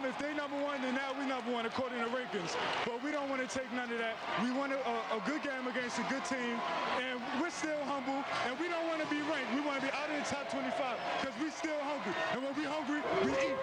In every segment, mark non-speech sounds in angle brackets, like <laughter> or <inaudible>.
them. If they number one, then now we number one according to rankings. But we don't want to take none of that. We want a, a good game against a good team, and we're still humble, and we don't want to be ranked. We want to be out of the top 25 because we're still hungry. And when we're hungry, we eat.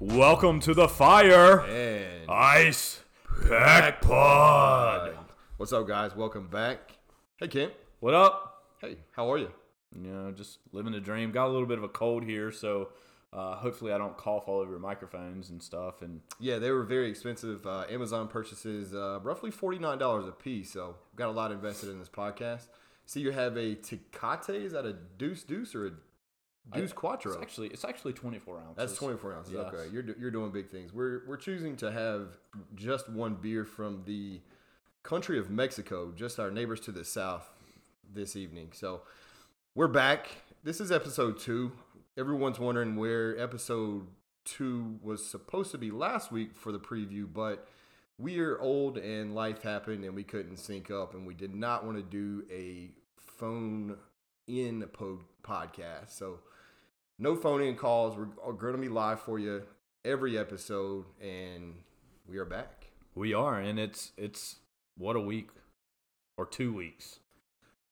Welcome to the fire, And Ice Pack Pod. What's up, guys? Welcome back. Hey, Kent. What up? Hey, how are you? You know, just living the dream. Got a little bit of a cold here, so uh, hopefully I don't cough all over your microphones and stuff. And Yeah, they were very expensive. Uh, Amazon purchases, uh, roughly forty nine dollars a piece. So got a lot invested in this podcast. See, you have a Tecate. Is that a Deuce Deuce or a Deuce Quattro? it's actually it's actually 24 ounces. That's 24 ounces. Yes. Okay, you're, you're doing big things. We're, we're choosing to have just one beer from the country of Mexico, just our neighbors to the south this evening. So we're back. This is episode two. Everyone's wondering where episode two was supposed to be last week for the preview, but we are old and life happened and we couldn't sync up and we did not want to do a phone in pod- podcast. So no phone in calls. We're going to be live for you every episode, and we are back. We are, and it's it's what a week or two weeks.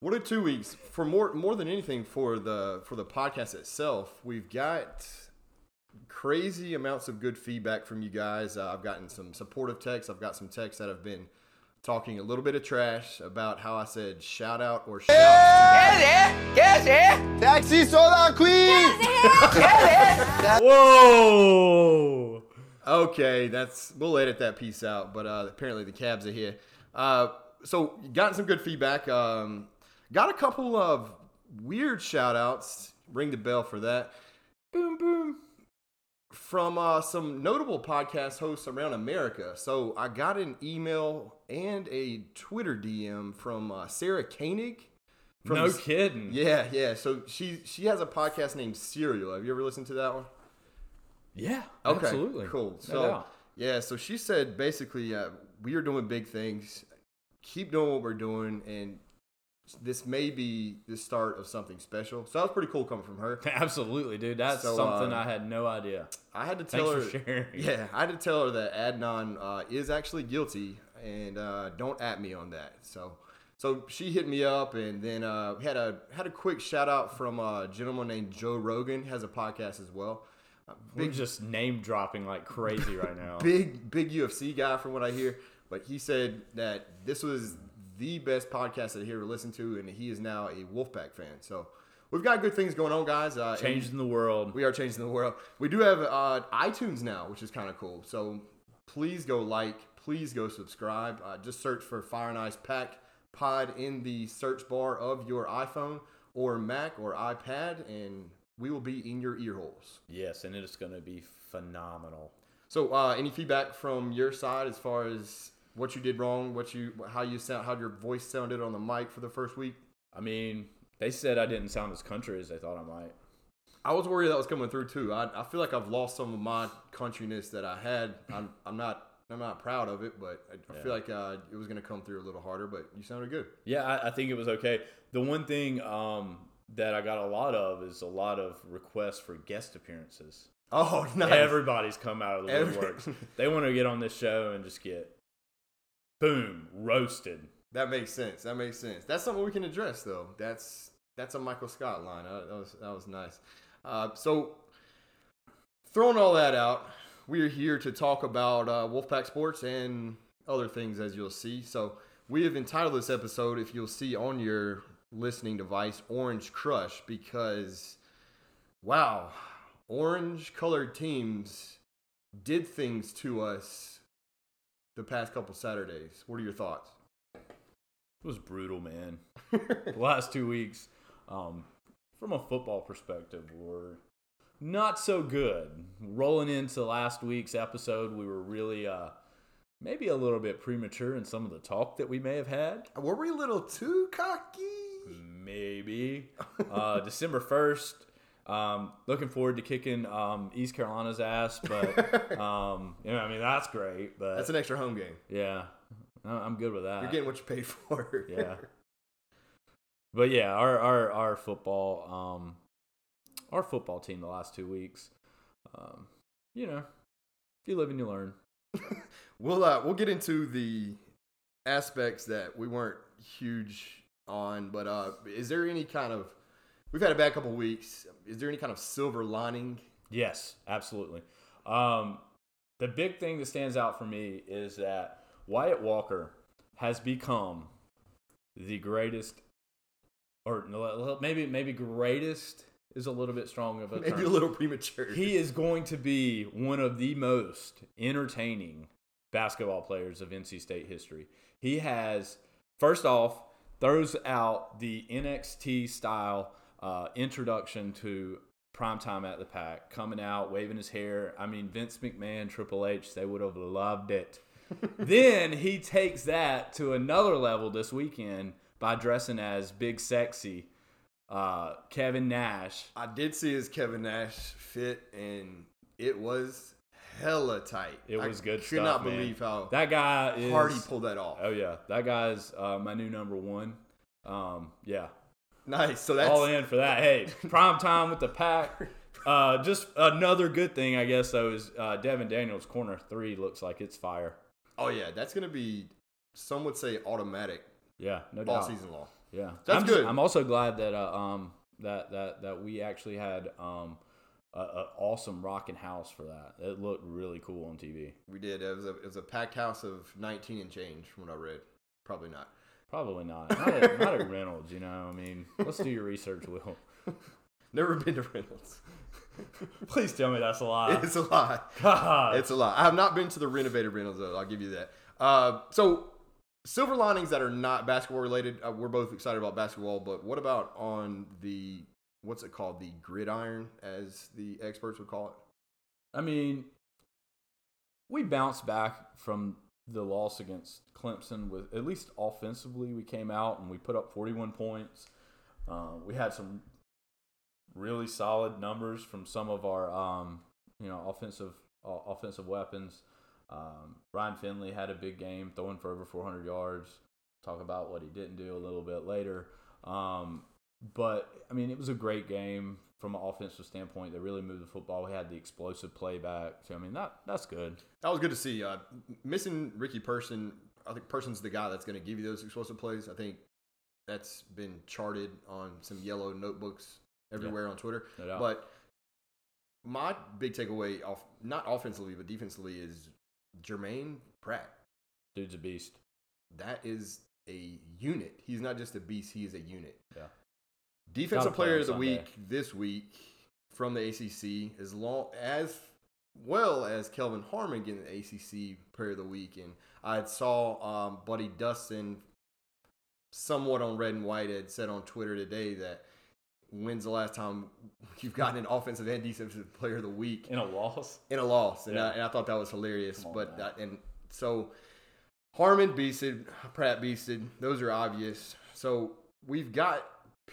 What are two weeks for more more than anything for the for the podcast itself? We've got crazy amounts of good feedback from you guys. Uh, I've gotten some supportive texts. I've got some texts that have been talking a little bit of trash about how I said shout out or shout. Taxi Soda Queen! <laughs> Whoa! Okay, that's we'll edit that piece out. But uh, apparently the cabs are here. Uh, so gotten some good feedback. Um, got a couple of weird shout outs. Ring the bell for that. Boom boom. From uh, some notable podcast hosts around America. So I got an email and a Twitter DM from uh, Sarah Koenig. From No kidding. Yeah, yeah. So she she has a podcast named Serial. Have you ever listened to that one? Yeah, Okay, absolutely. cool. So doubt. yeah, so she said basically, uh, we are doing big things. Keep doing what we're doing, and this may be the start of something special. So that was pretty cool coming from her. <laughs> absolutely, dude. That's So, something uh, I had no idea. I had to tell Thanks her, for <laughs> sharing. <laughs> yeah, I had to tell her that Adnan uh, is actually guilty, and uh, don't at me on that. So. So she hit me up, and then uh, had a had a quick shout out from a gentleman named Joe Rogan has a podcast as well. Uh, We're just name dropping like crazy right now. big big UFC guy from what I hear, but he said that this was the best podcast that he ever listened to, and he is now a Wolfpack fan. So we've got good things going on, guys. Uh, Changing the world. we are changing the world. We do have uh, iTunes now, which is kind of cool. So please go like, please go subscribe. Uh, just search for Fire and Ice Pack Pod in the search bar of your iPhone or Mac or iPad, and we will be in your ear holes. Yes, and it is going to be phenomenal. So, uh, any feedback from your side as far as what you did wrong, what you, how you sound, how your voice sounded on the mic for the first week? I mean, they said I didn't sound as country as they thought I might. I was worried that was coming through too. I, I feel like I've lost some of my countryness that I had. I'm, I'm not, I'm not proud of it, but I, I feel like uh, it was going to come through a little harder. But you sounded good. Yeah, I, I think it was okay. The one thing um, that I got a lot of is a lot of requests for guest appearances. Oh, <laughs> nice. Everybody's come out of the Every- woodworks. they want to get on this show and just get boom roasted. that makes sense. That makes sense. That's something we can address, though. That's that's a Michael Scott line. Uh, that was that was nice. Uh, so, throwing all that out, we are here to talk about uh, Wolfpack Sports and other things, as you'll see. So, we have entitled this episode, if you'll see on your listening device, "Orange Crush," because wow, orange-colored teams did things to us the past couple Saturdays. What are your thoughts? It was brutal, man. <laughs> the last two weeks, um, from a football perspective, were not so good. Rolling into last week's episode, we were really uh, maybe a little bit premature in some of the talk that we may have had. Were we a little too cocky? Maybe. Uh, <laughs> December 1st. Um, looking forward to kicking um, East Carolina's ass, but <laughs> um, you know, I mean that's great. But That's an extra home game. yeah, I'm good with that. You're getting what you paid for. <laughs> yeah. But yeah, our our our football um our football team the last two weeks, um, you know, if you live and you learn. <laughs> we'll uh, we'll get into the aspects that we weren't huge on, but uh, is there any kind of we've had a bad couple weeks? Is there any kind of silver lining? Yes, absolutely. Um, the big thing that stands out for me is that Wyatt Walker has become the greatest, or maybe maybe greatest is a little bit strong of a Maybe term. a little premature. He is going to be one of the most entertaining basketball players of NC State history. He has, first off, throws out the NXT style uh, introduction to primetime at the pack, coming out, waving his hair. I mean, Vince McMahon, Triple H, they would have loved it. <laughs> then he takes that to another level this weekend by dressing as Big Sexy uh, Kevin Nash. I did see his Kevin Nash fit, and it was hella tight. It was I good could stuff, not man. believe how That guy is hard he pulled that off. Oh yeah, that guy's uh, my new number one. Um, yeah, Nice. So that's all in for that. Hey, prime time with the pack. Uh, just another good thing, I guess, though, is uh, Devon Daniels' corner three looks like it's fire. oh yeah, that's gonna be some would say automatic Yeah, no doubt. all doubt. season long. Yeah, That's I'm just- good. I'm also glad that uh, um that that that we actually had um a, a awesome rocking house for that. It looked really cool on TV. We did. It was a it was a packed house of 19 and change from what I read. Probably not. Probably not. Not at, not at Reynolds, you know. I mean, let's do your research, Will. <laughs> Never been to Reynolds. Please tell me that's a lie. It's a lie. God. It's a lot. I have not been to the renovated Reynolds though. I'll give you that. Uh, so silver linings that are not basketball related. Uh, we're both excited about basketball, but what about on the what's it called? The gridiron, as the experts would call it. I mean, we bounced back from the loss against Clemson with at least offensively. We came out and we put up 41 points. Uh, we had some really solid numbers from some of our, um, you know, offensive uh, offensive weapons. Um, Ryan Finley had a big game, throwing for over 400 yards. Talk about what he didn't do a little bit later. Um, but I mean, it was a great game from an offensive standpoint. They really moved the football. We had the explosive playback. So I mean, that that's good. That was good to see. Uh, missing Ricky Person, I think Person's the guy that's going to give you those explosive plays. I think that's been charted on some yellow notebooks everywhere on Twitter. No. But my big takeaway, off not offensively but defensively, is Jermaine Pratt. Dude's a beast. That is a unit. He's not just a beast. He is a unit. Yeah. Defensive player of the Sunday. week this week from the ACC, as long as well as Kelvin Harmon getting the ACC player of the week, and I saw um, Buddy Dustin somewhat on red and white had said on Twitter today that when's the last time <laughs> you've gotten an offensive and defensive player of the week In a loss. in a loss, and, Yeah. I, and I thought that was hilarious. On, but and so Harmon beasted, Pratt beasted. Those are obvious. So we've got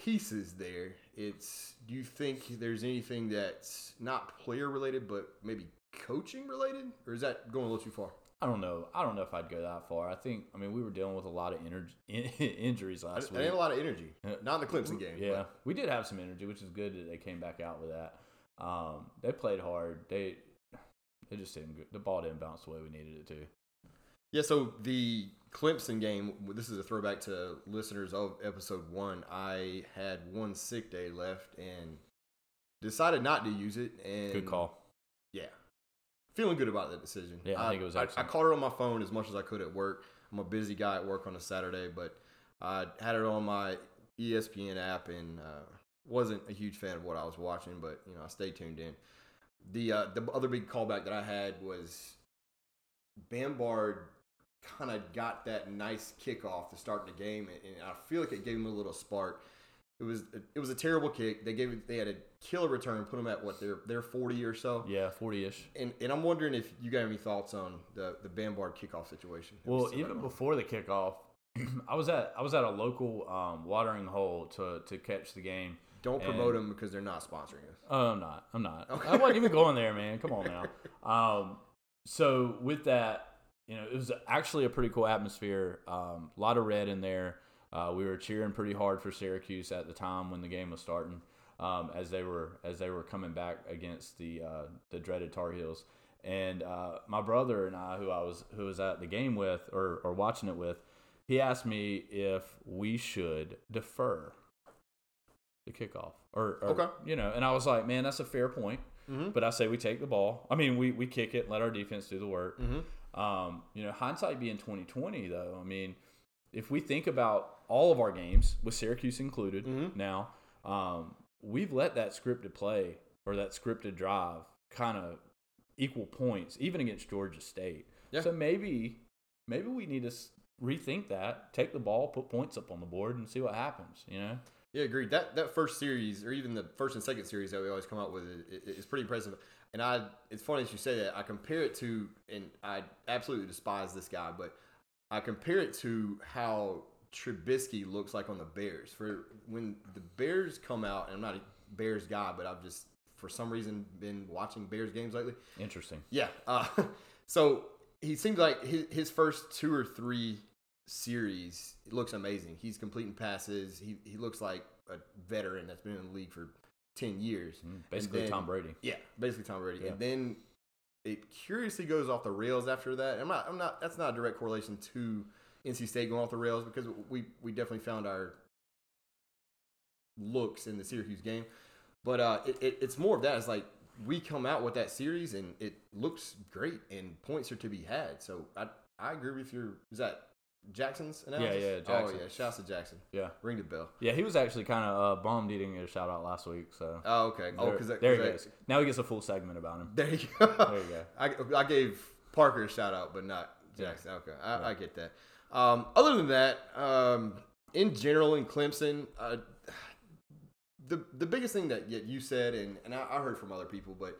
pieces there. It's. Do you think there's anything that's not player related, but maybe coaching related, or is that going a little too far? I don't know. I don't know if I'd go that far. I think. I mean, we were dealing with a lot of injury, <laughs> injuries last I week. had a lot of energy. Not in the Clemson game. Yeah, but we did have some energy, which is good that they came back out with that. Um, they played hard. They they just didn't. The ball didn't bounce the way we needed it to. Yeah, so the Clemson game, this is a throwback to listeners of episode one. I had one sick day left and decided not to use it. And Good call. Yeah. Feeling good about that decision. Yeah, I think it was I, excellent. caught it on my phone as much as I could at work. I'm a busy guy at work on a Saturday, but I had it on my ESPN app and uh, wasn't a huge fan of what I was watching, but you know I stayed tuned in. The uh, the other big callback that I had was Bambard kind of got that nice kickoff to start the game, and, and I feel like it gave him a little spark. It was it was a terrible kick. They gave it, they had a killer return, put them at what they're they're forty or so. Yeah, forty ish. And, and I'm wondering if you got any thoughts on the the Bambard kickoff situation. Well, even before the kickoff, <clears throat> I was at I was at a local um, watering hole to to catch the game. don't and- promote them because they're not sponsoring us. Oh, I'm not. I'm not. Okay. I wasn't even going there, man. Come on now. <laughs> Um, so with that, you know, it was actually a pretty cool atmosphere. Um, a lot of red in there. Uh, we were cheering pretty hard for Syracuse at the time when the game was starting, um, as they were as they were coming back against the uh, the dreaded Tar Heels. And uh, my brother and I, who I was who was at the game with or, or watching it with, he asked me if we should defer the kickoff or, or Okay. you know, and I was like, man, that's a fair point. Mhm. But I say we take the ball. I mean, we, we kick it, let our defense do the work. Mhm. Um, you know, hindsight being twenty twenty though. I mean, if we think about all of our games, with Syracuse included, Mhm. now um, we've let that scripted play or that scripted drive kind of equal points, even against Georgia State. Yeah. So maybe maybe we need to rethink that, take the ball, put points up on the board, and see what happens. You know. Yeah, agreed. That that first series, or even the first and second series that we always come out with, is, is pretty impressive. And I, it's funny that you say that. I compare it to, and I absolutely despise this guy, but I compare it to how Trubisky looks like on the Bears. For when the Bears come out, and I'm not a Bears guy, but I've just for some reason been watching Bears games lately. Interesting. Yeah. Uh, <laughs> so he seems like his, his first two or three series it looks amazing. He's completing passes. He he looks like a veteran that's been in the league for ten years. Mm, Basically, then- Tom Brady. Yeah, basically Tom Brady. Yeah. And then it curiously goes off the rails after that. I'm not. I'm not. That's not a direct correlation to NC State going off the rails because we we definitely found our looks in the Syracuse game. But uh, it, it, it's more of that. It's like we come out with that series and it looks great and points are to be had. So I I agree with your. Is that Jackson's analysis? yeah, Oh Jackson. Oh, yeah, shouts to Jackson. Yeah. Ring the bell. Yeah, he was actually kind of uh, bummed he didn't get a shout out last week. So Oh okay. Oh, there, because there he goes. Now he gets a full segment about him. There you go. There you go. <laughs> I, I gave Parker a shout out, but not Yeah. Jackson. Okay, I, I get that. Um, other than that, um, in general, in Clemson, uh, the the biggest thing that yet you said, and, and I, I heard from other people, but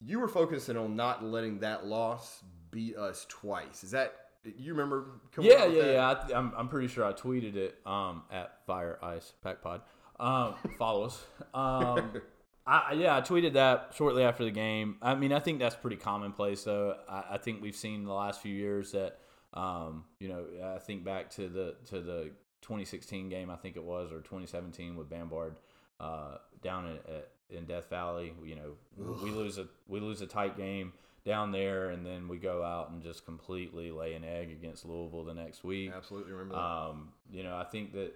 you were focusing on not letting that loss beat us twice. Is that you remember? coming Yeah, yeah, that? yeah. I, th- I'm, I'm pretty sure I tweeted it um, at Fire Ice Pack Pod. Um, <laughs> follow us. Um, I, yeah, I tweeted that shortly after the game. I mean, I think that's pretty commonplace, though. I, I think we've seen the last few years that, um, you know, I think back to the to the 2016 game, I think it was, or 2017 with Bambard uh, down in, at, in Death Valley. You know, we lose a we lose a tight game down there, and then we go out and just completely lay an egg against Louisville the next week. Absolutely remember that. Um, you know, I think that,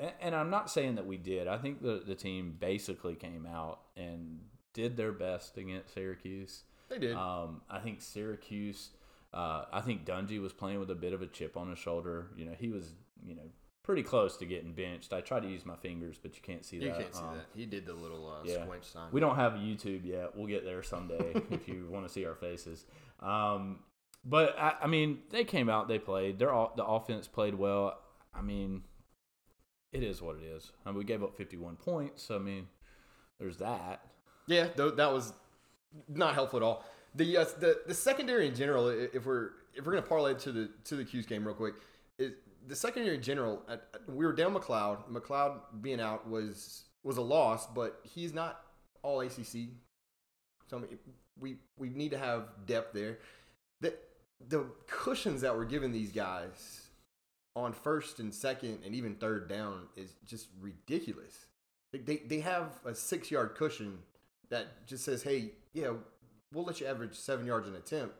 and- and I'm not saying that we did. I think the the team basically came out and did their best against Syracuse. they did. Um, I think Syracuse. Uh, I think Dungey was playing with a bit of a chip on his shoulder. You know, he was you know pretty close to getting benched. I tried to use my fingers, but you can't see you that. can't see Um, that. He did the little uh, yeah. squinch sign. we don't have YouTube yet. We'll get there someday <laughs> if you want to see our faces. Um, but I, I mean, they came out, they played. Their all, the offense played well. I mean, it is what it is. I mean, we gave up 51 points. I mean, there's that. Yeah, th- that was not helpful at all. The uh, the the secondary in general, if we're if we're gonna parlay to the to the 'Cuse game real quick, the secondary in general. uh, uh, We were down McCloud. McCloud being out was was a loss, but he's not all ACC. So I mean, we we need to have depth there. The the cushions that we're giving these guys on first and second and even third down is just ridiculous. They, they, they have a six yard cushion that just says, hey, yeah, we'll let you average seven yards an attempt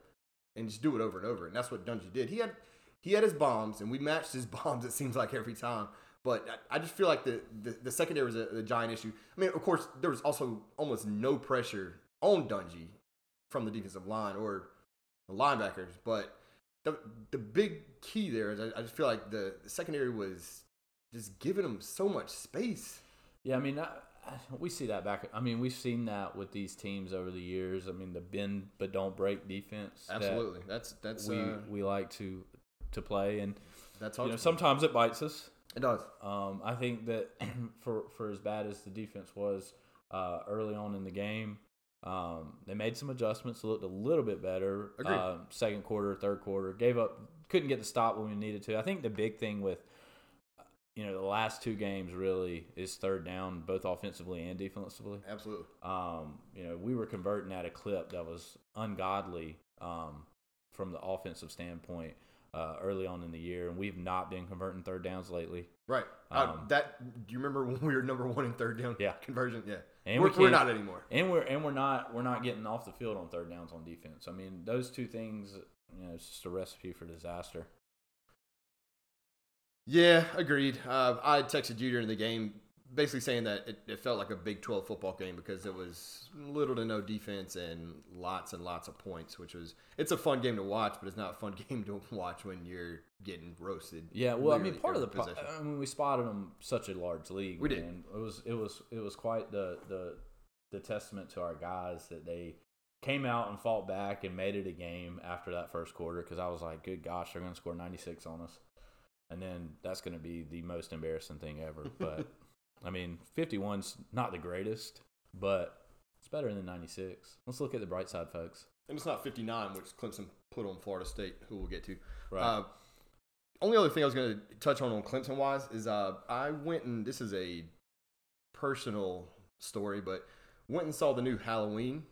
and just do it over and over. And that's what Dungey did. He had he had his bombs, and we matched his <laughs> bombs, it seems like, every time. But I, I just feel like the, the, the secondary was a, a giant issue. I mean, of course, there was also almost no pressure on Dungey from the defensive line or the linebackers. But the, the big key there is I, I just feel like the, the secondary was just giving them so much space. Yeah, I mean, I, I, we see that back. I mean, we've seen that with these teams over the years. I mean, the bend but don't break defense. that Absolutely, that's that's We, uh, we like to to play. And, that's you know, sometimes it bites us. it does. Um, I think that <clears throat> for for as bad as the defense was uh, early on in the game, um, they made some adjustments, looked a little bit better. Um, second quarter, third quarter, gave up, couldn't get the stop when we needed to. I think the big thing with you know the last two games really is third down, both offensively and defensively. Absolutely. Um, you know, we were converting at a clip that was ungodly um, from the offensive standpoint uh, early on in the year, and we've not been converting third downs lately. Right. uh, Um, that do you remember <laughs> when we were number one in third down Yeah. conversion? Yeah. And we're, we we're can't- not anymore. And we're and we're not we're not getting off the field on third downs on defense. I mean, those two things, you know, it's just a recipe for disaster. Yeah, agreed. Uh, I texted you during the game, basically saying that it, it felt like a Big 12 football game because it was little to no defense and lots and lots of points, which was it's a fun game to watch, but it's not a fun <laughs> game to watch when you're getting roasted. Yeah, well, I mean, part of the possession. I mean, we spotted them such a large league. We did. It was it was it was quite the the the testament to our guys that they came out and fought back and made it a game after that first quarter. Because I was like, good gosh, they're going to score ninety six on us, and then that's going to be the most embarrassing thing ever. But <laughs> I mean, 51's not the greatest, but it's better than ninety six. Let's look at the bright side, folks. and it's not 59, which Clemson put on Florida State, who we'll get to. Right. Uh, only other thing I was going to touch on on Clemson wise is uh, I went and this is a personal story, but went and saw the new Halloween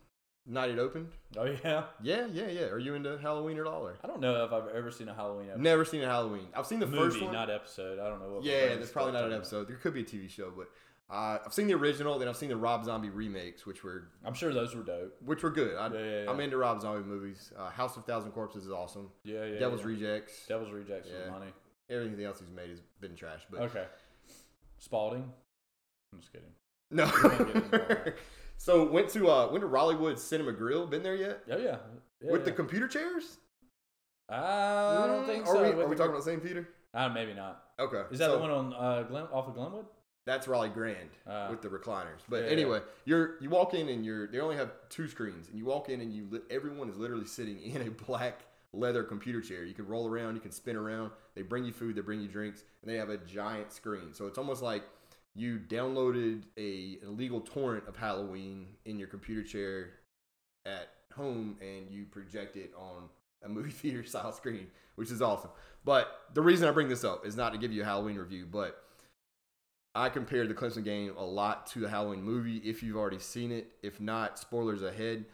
night it opened. oh yeah. Yeah, yeah, yeah. Are you into Halloween at all? Or? I don't know if I've ever seen a Halloween episode. Never seen a Halloween. I've seen the movie, first one. not episode. I don't know what. yeah, there's probably not an episode. There could be a TV show, but uh, I've seen the original. Then I've seen the Rob Zombie remakes, which were. I'm sure those were dope. which were good. I, Yeah, yeah, yeah. I'm into Rob Zombie movies. Uh, House of Thousand Corpses is awesome. Yeah, yeah. Devil's. Rejects. Devil's Rejects Yeah. was money. Everything else he's made has been trash. But Okay. Spaulding. I'm just kidding. no. <laughs> can't get into that. so went to uh went to Rollywood Cinema Grill. Been there yet? Oh yeah. yeah With the computer chairs? Uh, I don't think Mm, so. Are we, are we the- talking about the same theater? Uh, maybe not. Okay. Is that so the one on uh, Glen, off of Glenwood? That's Raleigh Grand Ah. with the recliners. But Yeah, anyway, you're you walk in and you're they only have two screens, and you walk in and you everyone is literally sitting in a black leather computer chair. You can roll around, you can spin around. They bring you food, they bring you drinks, and they have a giant screen. So it's almost like you downloaded a illegal torrent of Halloween in your computer chair at home, and you project it on a movie <laughs> theater style screen, which is awesome. But the reason I bring this up is not to give you a Halloween review, but I compared the Clemson game a lot to the Halloween movie. If you've already seen it, if not, spoilers ahead.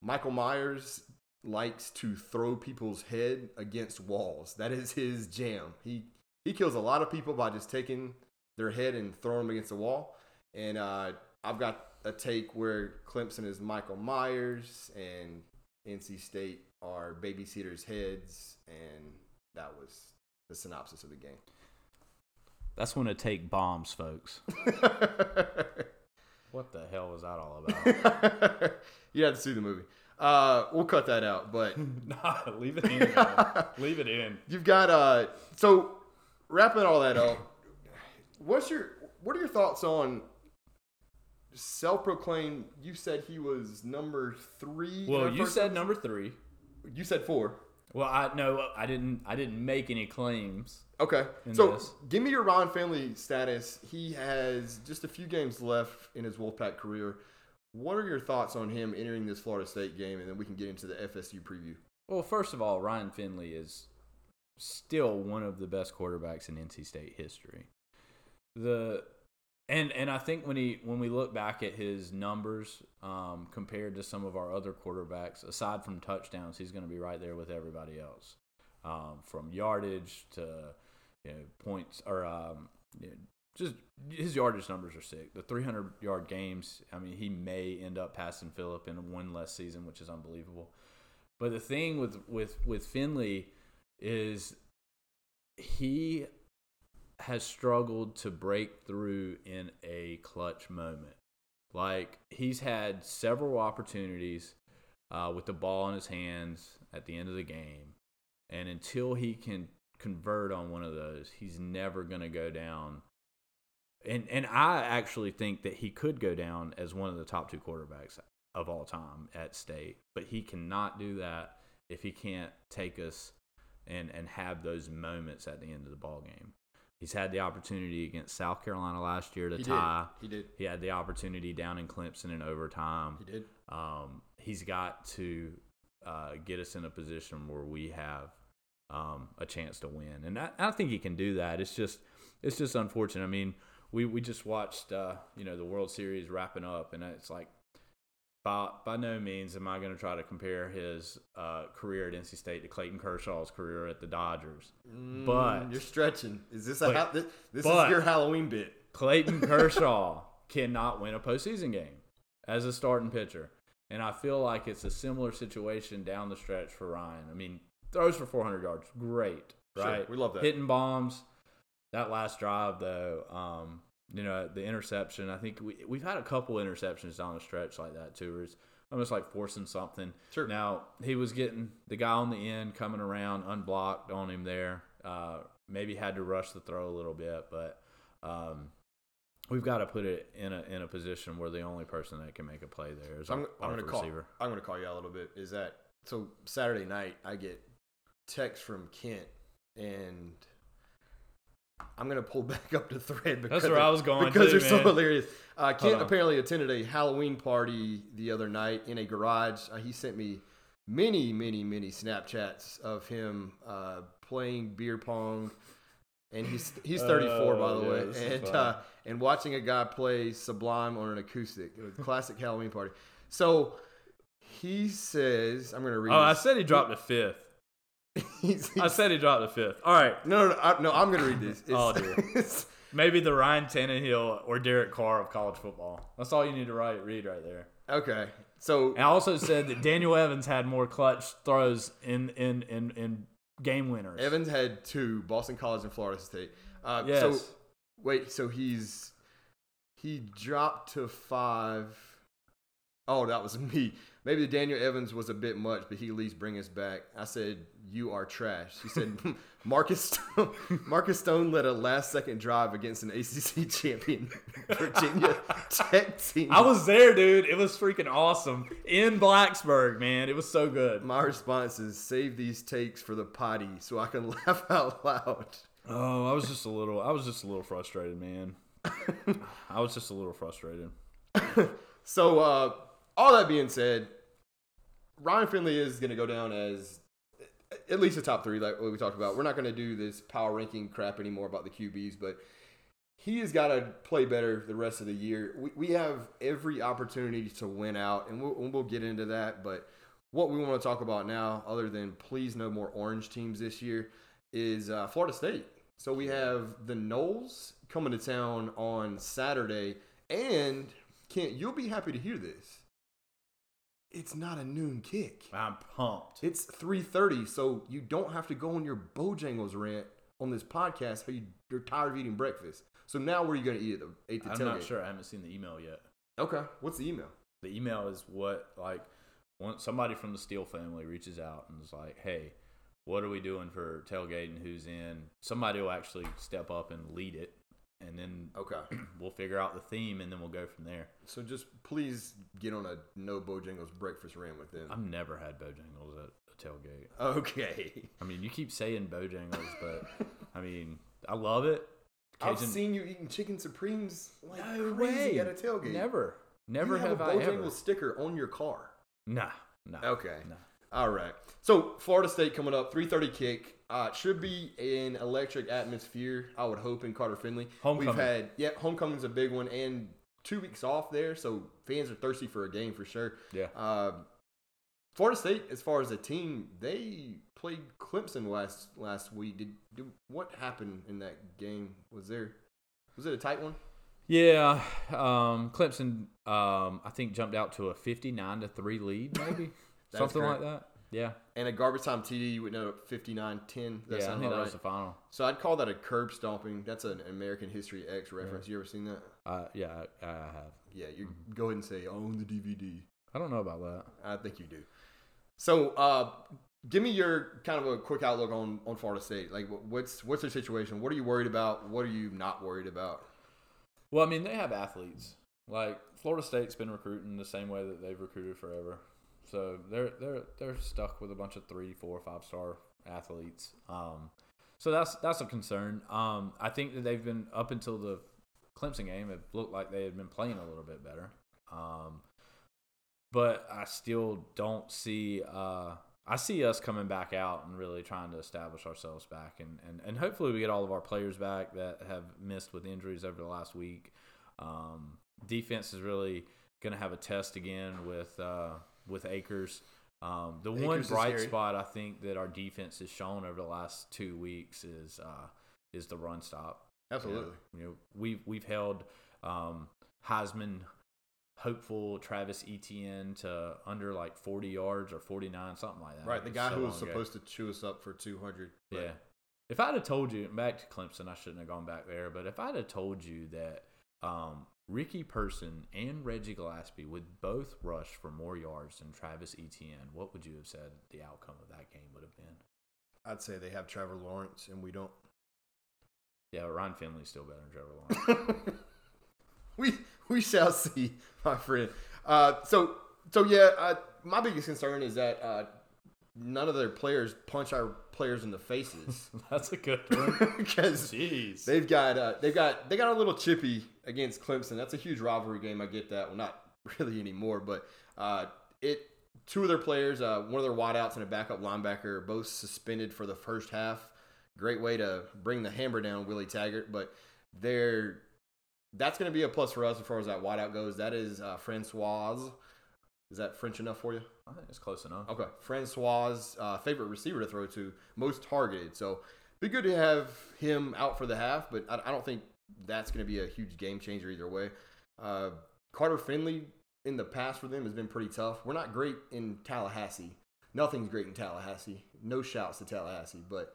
Michael Myers likes to throw people's head against walls. That is his jam. He he kills a lot of people by just taking their head and throw them against the wall. And uh, I've got a take where Clemson is Michael Myers and NC State are babysitters' heads, and that was the synopsis of the game. That's when to take bombs, folks. <laughs> What the hell was that all about? <laughs> you had to see the movie. Uh, we'll cut that out, but <laughs> nah, leave it in. leave it in. you've got uh. So wrapping all that up, what's your what are your thoughts on self-proclaimed? You said he was number three. Well, you said episode? number three. You said four. Well, I no, I didn't. I didn't make any claims. Okay. So this. give me your Ryan Finley status. He has just a few games left in his Wolfpack career. What are your thoughts on him entering this Florida State game, and then we can get into the FSU preview. Well, first of all, Ryan Finley is still one of the best quarterbacks in NC State history. The and and I think when he when we look back at his numbers um, compared to some of our other quarterbacks, aside from touchdowns, he's going to be right there with everybody else, um, from yardage to you know, points or um, you know, just his yardage numbers are sick. The 300 yard games, I mean, he may end up passing Philip in one less season, which is unbelievable. But the thing with with with Finley is he has struggled to break through in a clutch moment. Like he's had several opportunities uh, with the ball in his hands at the end of the game, and until he can convert on one of those, he's never going to go down. And and I actually think that he could go down as one of the top two quarterbacks of all time at state, but he cannot do that if he can't take us and and have those moments at the end of the ball game. He's had the opportunity against South Carolina last year to He tie. did. He did. He had the opportunity down in Clemson in overtime. He did. Um, he's got to uh, get us in a position where we have um, a chance to win, and I, I think he can do that. It's just it's just unfortunate. I mean, we we just watched uh, you know the World Series wrapping up, and it's like by by no means am I going to try to compare his uh, career at NC State to Clayton Kershaw's career at the Dodgers. but Mm, you're stretching. Is this a But- ha- this, this but- is your Halloween bit? Clayton <laughs> Kershaw cannot win a postseason game as a starting pitcher. And I feel like it's a similar situation down the stretch for Ryan. I mean, throws for 400 yards, great, Sure, right? we love that. Hitting bombs. That last drive, though, um, you know, the interception. I think we we've had a couple interceptions down the stretch like that too, where it's almost like forcing something. Sure. Now he was getting the guy on the end coming around unblocked on him there. Uh, maybe had to rush the throw a little bit, but um, we've got to put it in a in a position where the only person that can make a play there is I'm, I'm gonna call. receiver. I'm gonna call you out a little bit. Is that so? Saturday night, I get text from Kent, and I'm gonna pull <laughs> back up the thread because where I was going because too, they're so hilarious. Uh, Kent apparently attended a Halloween party the other night in a garage. Uh, he sent me many, many, many Snapchats of him uh, playing beer pong. And he's he's <laughs> 34 by the yeah, way, and uh, and watching a guy play Sublime on an acoustic, a classic Halloween party. So he says, "I'm going to read." Oh, I said he dropped a fifth. I said he dropped a fifth. All right, no, no, no, I, no. I'm going to read this. It's, Oh, dear. <laughs> maybe the Ryan Tannehill or Derek Carr of college football. That's all you need to write read right there. okay, so And I also said that Daniel Evans had more clutch throws in in in, in game winners. Evans had two, Boston College and Florida State. Uh, Yes. So wait, so he's he dropped to five. Oh, that was <laughs> me. Maybe the Daniel Evans was a bit much, but he at least bring us back. I said you are trash. He said <laughs> Marcus Stone, <laughs> Marcus Stone led a last second drive against an ACC champion <laughs> Virginia Tech team. I was there, dude. It was freaking awesome in Blacksburg, man. It was so good. My response is save these takes for the potty so I can laugh out loud. Oh, I was just a little. I was just a little frustrated, man. I was just a little frustrated. So, uh, all that being said, Ryan Finley is going to go down as at least a top three, like what we talked about. We're not going to do this power ranking crap anymore about the QBs, but he has got to play better the rest of the year. We, we have every opportunity to win out, and we'll, we'll get into that. But what we want to talk about now, other than please no more orange teams this year, is uh, Florida State. So we have the Noles coming to town on Saturday, and Kent, you'll be happy to hear this. It's not a noon kick. I'm pumped. It's 3:30, so you don't have to go on your Bojangles rant on this podcast how you, you're tired of eating breakfast. So now where are you going to eat it? The, ate the I'm tailgate. not sure. I haven't seen the email yet. Okay. What's the email? The email is what like once somebody from the Steele family reaches out and is like, "Hey, what are we doing for tailgating? Who's in?" Somebody will actually step up and lead it, and then Okay. <clears throat> we'll figure out the theme, and then we'll go from there. So just please get on a no Bojangles breakfast rant with them. I've never had Bojangles at a tailgate. Okay. I mean, you keep saying Bojangles, but I mean, I love it. I've seen you eating chicken supremes like no crazy way at a tailgate. Never, never you have, have, a I Bojangles ever. sticker on your car. Nah, nah. Okay. Nah. All right. So Florida State coming up, 3:30 kick. Uh, it should be an electric atmosphere. I would hope in Carter Finley. Homecoming. We've had yeah, homecoming's a big one, and two weeks off there, so fans are thirsty for a game for sure. Yeah. Uh, Florida State, as far as a team, they played Clemson last last week. Did, did what happened in that game? Was there was it a tight one? Yeah, um, Clemson, um, I think jumped out to a fifty-nine to three lead, maybe <laughs> something correct. like that. Yeah, And a garbage time TD, you would know 59-10. That yeah, I think that right? was the final. So I'd call that a curb stomping. That's an American History X reference. You ever seen that? Uh, yeah, I, I have. Yeah, you Mm-hmm. go ahead and say own the DVD. I don't know about that. I think you do. So, uh, give me your kind of a quick outlook on on Florida State. Like, what's what's their situation? What are you worried about? What are you not worried about? Well, I mean, they have athletes. Like Florida State's been recruiting the same way that they've recruited forever. So they're they're they're stuck with a bunch of three, four, five star athletes. Um, so that's that's a concern. Um, I think that they've been up until the Clemson game. It looked like they had been playing a little bit better. Um, but I still don't see. Uh, I see us coming back out and really trying to establish ourselves back, and, and, and hopefully we get all of our players back that have missed with injuries over the last week. Um, defense is really gonna have a test again with uh, with Akers. Um, the Akers one bright spot I think that our defense has shown over the last two weeks is uh, is the run stop. Absolutely. You know, we've we've held um, Heisman hopeful Travis Etienne to under like 40 yards or 49, something like that. Right, the guy so who was long ago. supposed to chew us up for 200. but- Yeah. If I'd have told you, back to Clemson, I shouldn't have gone back there, but if I'd have told you that um, Ricky Person and Reggie Gallaspy would both rush for more yards than Travis Etienne, what would you have said the outcome of that game would have been? I'd say they have Trevor Lawrence, and we don't. Yeah, Ryan Finley's still better than Trevor <laughs> Lawrence. we we shall see, my friend. Uh, so so yeah, uh, my biggest concern is that uh, none of their players punch our players in the faces <laughs> That's a good one. because <laughs> Jeez. they've got uh, they've got they got a little chippy against Clemson. That's a huge rivalry game. I get that. Well, not <laughs> really anymore, but uh, it. Two of their players, uh, one of their wideouts and a backup linebacker, both suspended for the first half. Great way to bring the hammer down, Willie Taggart. But they're that's going to be a plus for us as far as that wideout goes. That is uh, Francois. Is that French enough for you? I think it's close enough. Okay, Francois' uh, favorite receiver to throw to, most targeted. So, be good to have him out for the half, but I, I don't think that's going to be a huge game changer either way. Uh, Carter Finley in the past for them has been pretty tough. We're not great in Tallahassee. Nothing's great in Tallahassee. No shouts to Tallahassee, but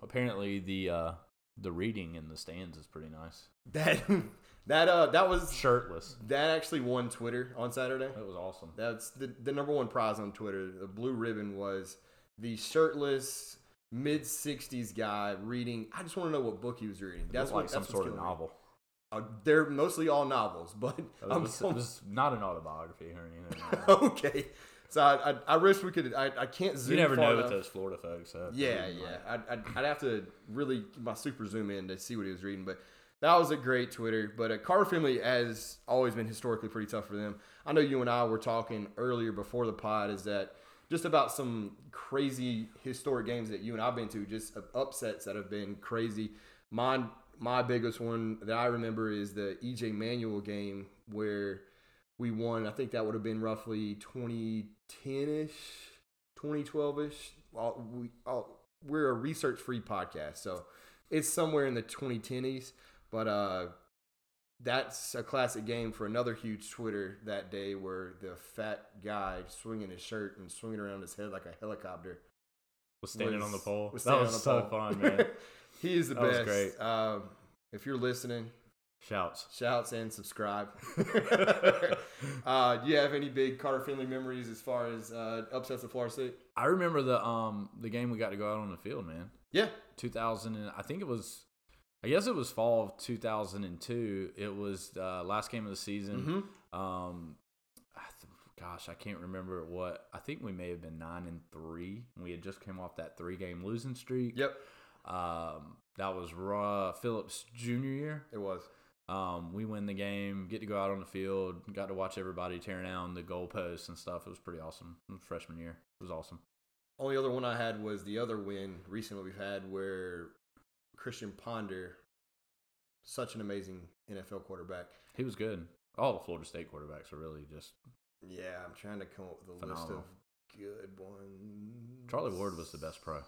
Apparently, the uh, the reading in the stands is pretty nice. that <laughs> that uh that was Shirtless. that actually won Twitter on Saturday. That was awesome. That's the, the number one prize on Twitter. The blue ribbon was the shirtless mid '60s guy reading. I just want to know what book he was reading. That's That's like what some that's sort of novel. Uh, they're mostly all novels, but <laughs> I'm was not an autobiography or anything. <laughs> okay. So I, I, I wish we could. I, I can't zoom. In. You never know enough. with those Florida folks. So Yeah, yeah. I'd, I'd, I'd have to really my super zoom in to see what he was reading, but that was a great Twitter. But uh, Carter Finley has always been historically pretty tough for them. I know you and I were talking earlier before the pod is that just about some crazy historic games that you and I've been to, just upsets that have been crazy. Mine, my biggest one that I remember is the EJ Manuel game where we won. I think that would have been roughly 2010 ish, 2012 ish. We, all, we're a research free podcast, so it's somewhere in the 2010s. But uh, that's a classic game for another huge Twitter that day where the fat guy swinging his shirt and swinging around his head like a helicopter. was standing on the pole. was that was so pole. fun, man. <laughs> he is the That was best. great. Um, if you're listening, Shouts. shouts and subscribe. <laughs> <laughs> uh, do you have any big Carter Finley memories as far as uh, upsets of Florida State? I remember the um the game we got to go out on the field, man. Yeah, 2000 and I think it was I guess it was fall of 2002. It was the last game of the season. Mhm. Um I th- gosh, I can't remember what. I think we may have been 9 and 3. We had just came off that 3-game losing streak. Yep, Um that was Raw Phillips junior year. it was. Um, we win the game, get to go out on the field, got to watch everybody tearing down the goalposts and stuff. It was pretty awesome. Was freshman year. It was awesome. Only other one I had was the other win recently we've had where Christian Ponder, such an amazing NFL quarterback. He was good. All the Florida State quarterbacks are really just. Yeah, I'm trying to come up with a list of good ones. Charlie Ward was the best pro.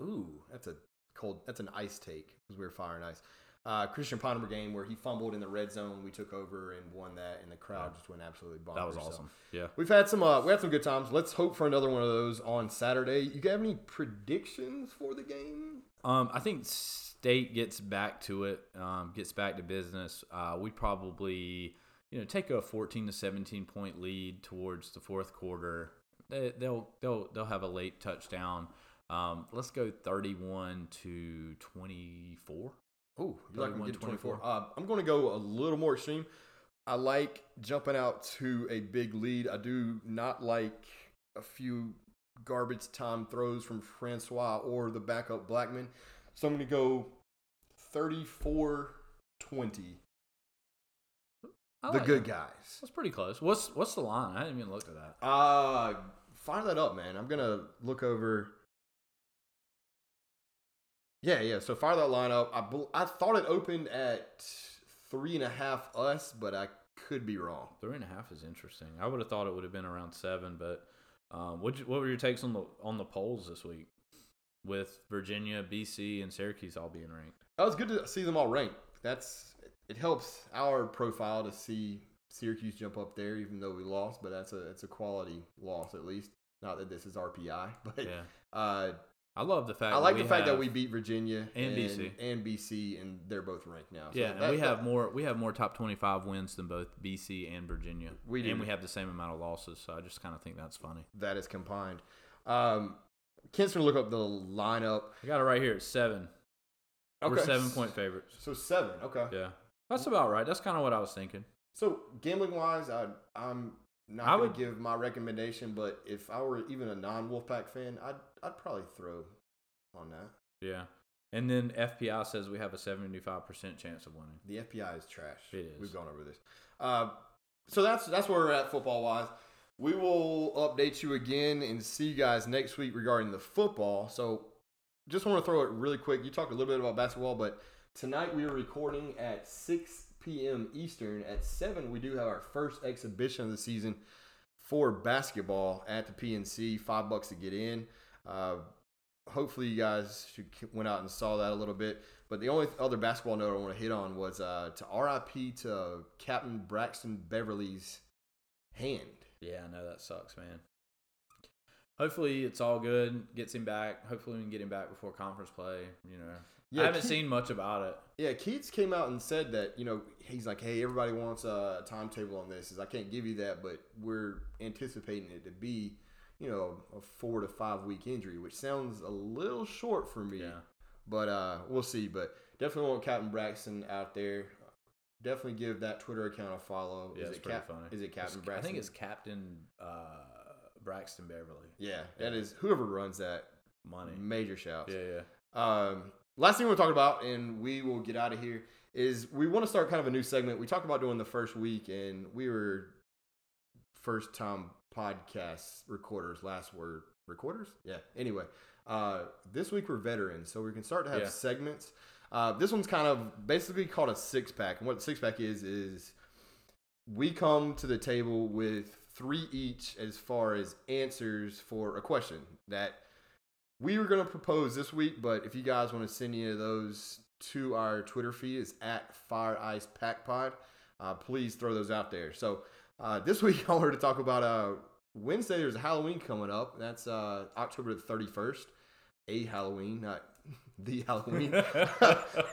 Ooh, that's a cold. That's an ice take because we were firing ice. Uh, Christian Ponder game where he fumbled in the red zone. We took over and won that, and the crowd just went absolutely bonkers. That was So awesome. Yeah. We've had some. Uh, we had some good times. Let's hope for another one of those on Saturday. You have any predictions for the game? Um, I think State gets back to it, um, gets back to business. Uh, we probably, you know, take a 14 to 17 point lead towards the fourth quarter. They, they'll they'll they'll have a late touchdown. Um, let's go 31 to 24. Oh, you like to 31, get to 24. 24. Uh, I'm going to go a little more extreme. I like jumping out to a big lead. I do not like a few garbage time throws from Francois or the backup Blackman. So I'm going to go 34 20. I The like good that. guys. That's pretty close. What's what's the line? I didn't even look at that. Uh, fire that up, man. I'm going to look over. Yeah, yeah. So fire that line up. I, I thought it opened at three and a half us, but I could be wrong. Three and a half is interesting. I would have thought it would have been around seven, but um, what what were your takes on the on the polls this week with Virginia, BC, and Syracuse all being ranked? That was good to see them all ranked. That's it helps our profile to see Syracuse jump up there, even though we lost. But that's a it's a quality loss at least. Not that this is RPI, <laughs> but Yeah, uh, I love the fact. I like that the fact that we beat Virginia And BC. and BC, and they're both ranked now. So Yeah, and that- we have that- more. We have more top twenty-five wins than both BC and Virginia. We do. and we have the same amount of losses. So I just kind of think that's funny. that is combined. Um, Kent's gonna look up the lineup. I got it right here. It's seven. We're seven point favorites. So seven. Okay. Yeah, that's about right. That's kind of what I was thinking. So gambling wise, I I'm not I gonna would- give my recommendation, but if I were even a non Wolfpack fan, I'd I'd probably throw on that. Yeah, and then FPI says we have a seventy-five percent chance of winning. The FPI is trash. It is. We've gone over this. Uh, so that's that's where we're at football wise. We will update you again and see you guys next week regarding the football. So just want to throw it really quick. You talked a little bit about basketball, but tonight we are recording at 6 p.m. Eastern. At 7, we do have our first exhibition of the season for basketball at the PNC. Five bucks to get in. Uh, hopefully you guys should, went out and saw that a little bit. But the only other basketball note I want to hit on was uh, to RIP to Captain Braxton Beverly's hand. Yeah, I know that sucks, man. Hopefully it's all good. Gets him back. Hopefully we can get him back before conference play. You know, Yeah, I haven't seen much about it. Yeah, Keatts came out and said that, you know, he's like, hey, everybody wants a timetable on this. Is I can't give you that, but we're anticipating it to be, you know, a four to five week injury, which sounds a little short for me. Yeah. But uh, we'll see. But definitely want Captain Braxton out there. Definitely give that Twitter account a follow. Yeah, is it's it pretty Cap- funny. Is it Captain It's- Braxton? I think it's Captain uh, Braxton Beverly. Yeah, that Yeah. is whoever runs that. Money. Major shouts. Yeah, yeah. Um, last thing we're talking about, and we will get out of here, is we want to start kind of a new segment. We talked about doing the first week, and we were first time podcast recorders. Last were recorders. Yeah. Anyway, uh, this week we're veterans, so we can start to have Yeah. segments. Uh, this one's kind of basically called a six pack, and what six pack is is we come to the table with three each as far as answers for a question that we were going to propose this week, but if you guys want to send any of those to our Twitter feed, it's at Fire Ice Pack Pod. Uh, please throw those out there. So uh, this <laughs> week I wanted to talk about uh, Wednesday. There's a Halloween coming up. That's uh, October the 31st. A Halloween, not <laughs> the Halloween. <laughs>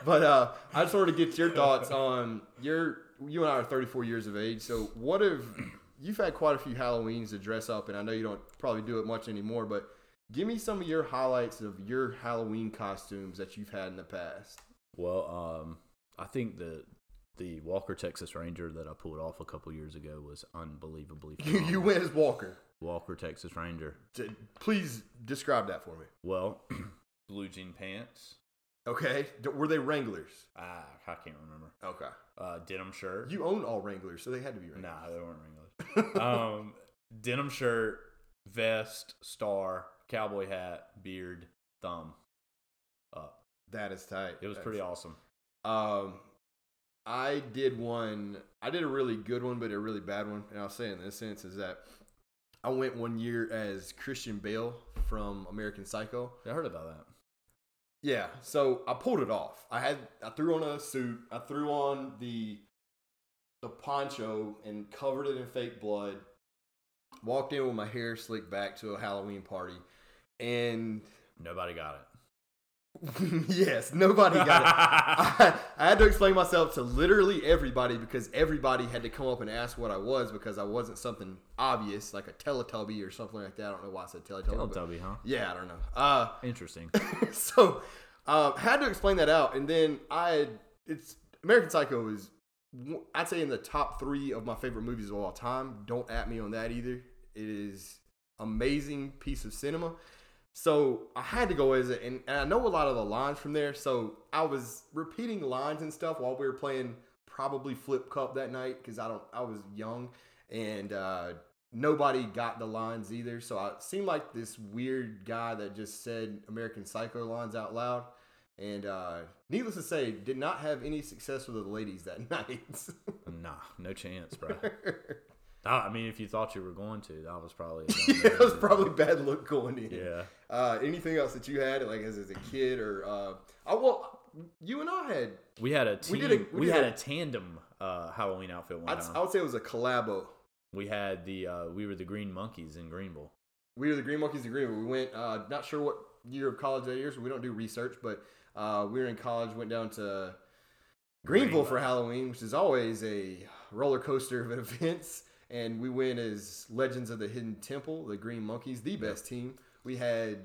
but uh, I just wanted to get your thoughts on your. You and I are 34 years of age. So what have you've had quite a few Halloweens to dress up, and I know you don't probably do it much anymore, but Give me some of your highlights of your Halloween costumes that you've had in the past. Well, um, I think the the Walker Texas Ranger that I pulled off a couple years ago was unbelievably. <laughs> You, you went as Walker. Walker Texas Ranger. D- Please describe that for me. Well, <clears throat> blue jean pants. Okay. D- Were they Wranglers? Ah, I can't remember. Okay. Uh, denim shirt. You own all Wranglers, so they had to be Wranglers. Nah, they weren't Wranglers. <laughs> um, denim shirt, vest, star, cowboy hat, beard, thumb up. That is tight. It was pretty awesome. Um, I did one. I did a really good one, but a really bad one. And I'll say in this sense is that I went one year as Christian Bale from American Psycho. I heard about that. Yeah, so I pulled it off. I had I threw on a suit. I threw on the the poncho and covered it in fake blood. Walked in with my hair slicked back to a Halloween party, and Nobody got it. <laughs> yes, nobody got it. I, <laughs> I had to explain myself to literally everybody because everybody had to come up and ask what I was because I wasn't something obvious like a Teletubby or something like that. I don't know why I said Teletubby. Teletubby, huh? Yeah, I don't know. Uh, Interesting. <laughs> so uh, had to explain that out, and then I it's American Psycho is I'd say in the top three of my favorite movies of all time. Don't at me on that either. It is amazing piece of cinema. So I had to go as it, and, and I know a lot of the lines from there. So I was repeating lines and stuff while we were playing probably Flip Cup that night because I don't I was young and uh, nobody got the lines either. So I seemed like this weird guy that just said American Psycho lines out loud. And uh, needless to say, did not have any success with the ladies that <laughs> night. Nah, no chance, bro. <laughs> I mean, if you thought you were going to, that was probably. <laughs> dumb it was probably bad look going in. Yeah. Uh, anything else that you had, like as, as a kid, or uh, oh well, you and I had. We had a team. We We, did a- we did had a- a, tandem uh, Halloween outfit one I'd. I would say it was a collabo. we had the uh, we were the Green Monkeys in Greenville. We were the Green Monkeys in Greenville. We went. Uh, not sure what year of college that is. So we don't do research, but uh, we were in college. Went down to Greenville for Halloween, which is always a roller coaster of <laughs> events. And we went as Legends of the Hidden Temple, the Green Monkeys, the best team. We had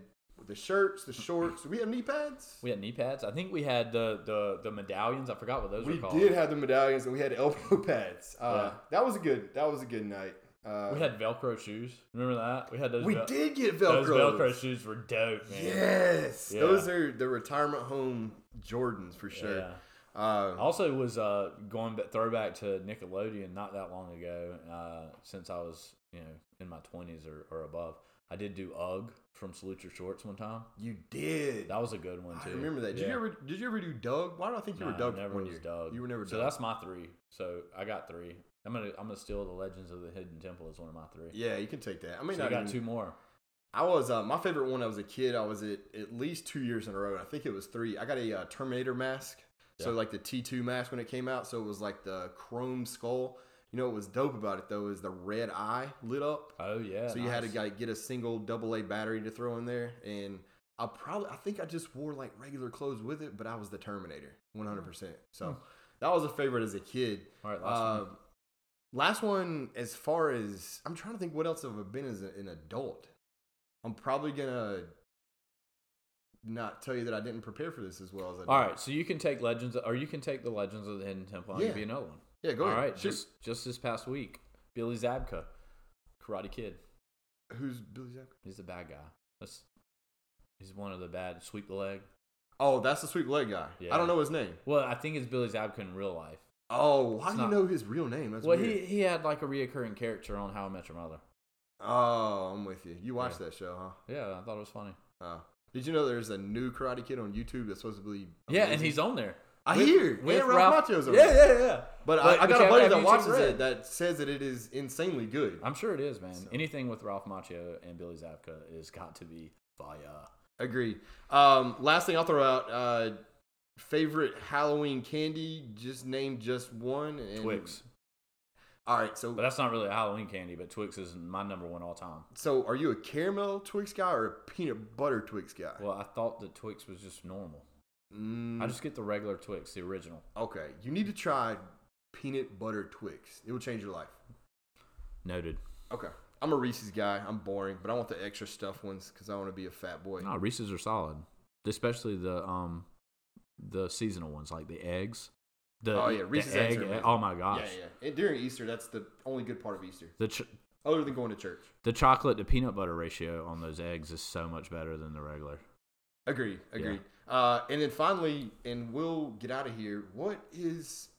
the shirts, the shorts. We had knee pads. We had knee pads. I think we had the the, the medallions. I forgot what those We were called. We did have the medallions, and we had elbow <laughs> pads. Uh, Yeah. That was a good. That was a good night. Uh, we had Velcro shoes. Remember that? We had those. we Vel- did get Velcro. Those Velcro. Velcro shoes were dope, man. Yes, Yeah. those are the retirement home Jordans for sure. Yeah. Uh, Also, was uh, going back, throwback to Nickelodeon not that long ago. Uh, since I was you know in my twenties or, or above, I did do Ug from Salute Your Shorts one time. you did. That was a good one I too. remember that. Did Yeah. you ever? Did you ever do Doug? Why do I think you were Doug never was year? Doug. You were never Doug. So Doug. that's my three. So I got three. I'm gonna I'm gonna steal the Legends of the Hidden Temple as one of my three. yeah, you can take that. I mean, so I got even- two more. I was uh, my favorite one. I was a kid. I was at at least two years in a row. I think it was three. I got a uh, Terminator mask. So like the T two mask when it came out. So it was like the chrome skull. You know what was dope about it though is the red eye lit up. Oh yeah. So you had to like, get a single double A battery to throw in there, and I probably I think I just wore like regular clothes with it, but I was the Terminator, one hundred percent. So that was a favorite as a kid. All right, last Uh, one. last one, as far as I'm trying to think, what else have I been as a, an adult? I'm probably gonna not tell you that I didn't prepare for this as well as I did. All right, so you can take Legends, or you can take the Legends of the Hidden Temple. I'll Yeah. give you another one. Yeah, go All ahead. right, Shoot. just just this past week, Billy Zabka, Karate Kid. who's Billy Zabka? He's the bad guy. That's he's one of the bad. Sweep the leg. Oh, that's the sweep leg guy. Yeah. I don't know his name. Well, I think it's Billy Zabka in real life. Oh, how It's do you know his real name? That's well, weird. he he had like a reoccurring character on How I Met Your Mother. Oh, I'm with you. You watched Yeah. that show, huh? Yeah, I thought it was funny. Oh. Did you know there's a new Karate Kid on YouTube that's supposed to be? Yeah, and he's on there. I With- hear. with yeah, Ralph, Macchio's on Yeah, there. yeah, yeah. But, But- I, I got a buddy that watches YouTube it that says that it is insanely good. I'm sure it is, man. So- Anything with Ralph Macchio and Billy Zabka is got to be fire. Agree. Um, last thing I'll throw out: uh, favorite Halloween candy. Just name just one. And, Twix. All right. So, But that's not really a Halloween candy, but Twix is my number one all time. so are you a caramel Twix guy or a peanut butter Twix guy? Well, I thought that Twix was just normal. Mm, I just get the regular Twix, the original. okay. You need to try peanut butter Twix. It will change your life. Noted. Okay. I'm a Reese's guy. I'm boring, but I want the extra stuffed ones because I want to be a fat boy. No, Reese's are solid, especially the um the seasonal ones like the eggs. The, Oh, yeah, Reese's eggs egg. oh my gosh. Yeah, yeah. And during Easter, that's the only good part of Easter, The ch- other than going to church. the chocolate to peanut butter ratio on those eggs is so much better than the regular. Agreed. Agreed. Uh, and then finally, and we'll get out of here. What is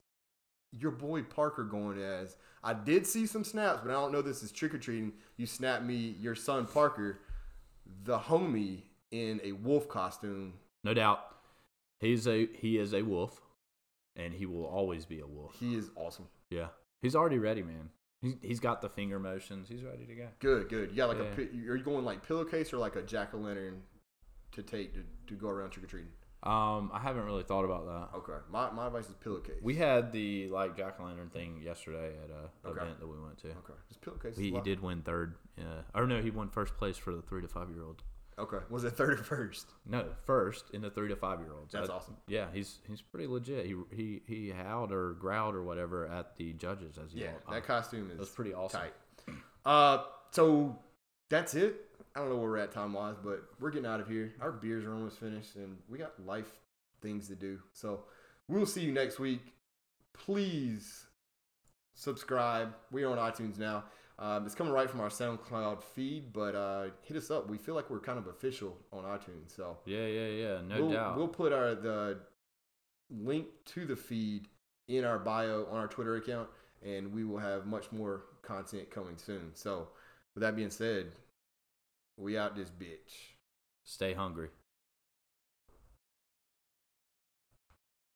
your boy Parker going as? I did see some snaps, but I don't know this is trick or treating. You snapped me your son Parker, the homie, in a wolf costume. No doubt. He's a he is a wolf, and he will always be a wolf. He is awesome. Yeah, he's already ready, man. He's, he's got the finger motions. He's ready to go. Good, good. You got like Yeah. a. Are you going like pillowcase or like a jack o' lantern to take to, to go around trick or treating? Um, I haven't really thought about that. Okay, my my advice is pillowcase. We had the like jack o' lantern thing yesterday at a Okay. event that we went to. okay, just pillowcase. He, he did win third. Uh, or no, he won first place for the three to five year old. Okay, was it third or first? No, first in the three to five year olds. That's awesome. Yeah, he's he's pretty legit. He he he howled or growled or whatever at the judges as he Yeah, walked that costume is was pretty awesome. tight. Uh, so that's it. I don't know where we're at time wise, but we're getting out of here. Our beers are almost finished, and we got life things to do. So we'll see you next week. Please subscribe. We're on iTunes now. Um, it's coming right from our SoundCloud feed, but uh, hit us up. We feel like we're kind of official on iTunes, so Yeah, yeah, yeah. No we'll, doubt. We'll put our the link to the feed in our bio on our Twitter account, and we will have much more content coming soon. So, with that being said, we out this bitch. Stay hungry.